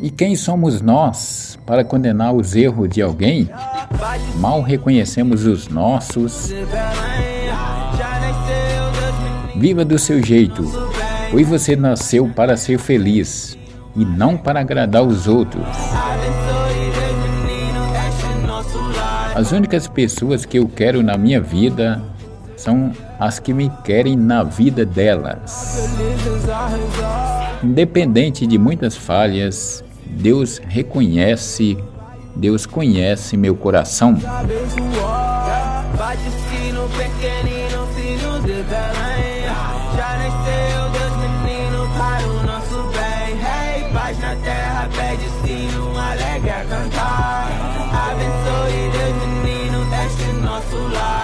E quem somos nós para condenar os erros de alguém? Mal reconhecemos os nossos. Viva do seu jeito, pois você nasceu para ser feliz e não para agradar os outros. As únicas pessoas que eu quero na minha vida são as que me querem na vida delas. Independente de muitas falhas, Deus reconhece, Deus conhece meu coração. Abençoe Deus, menino, deste nosso lar.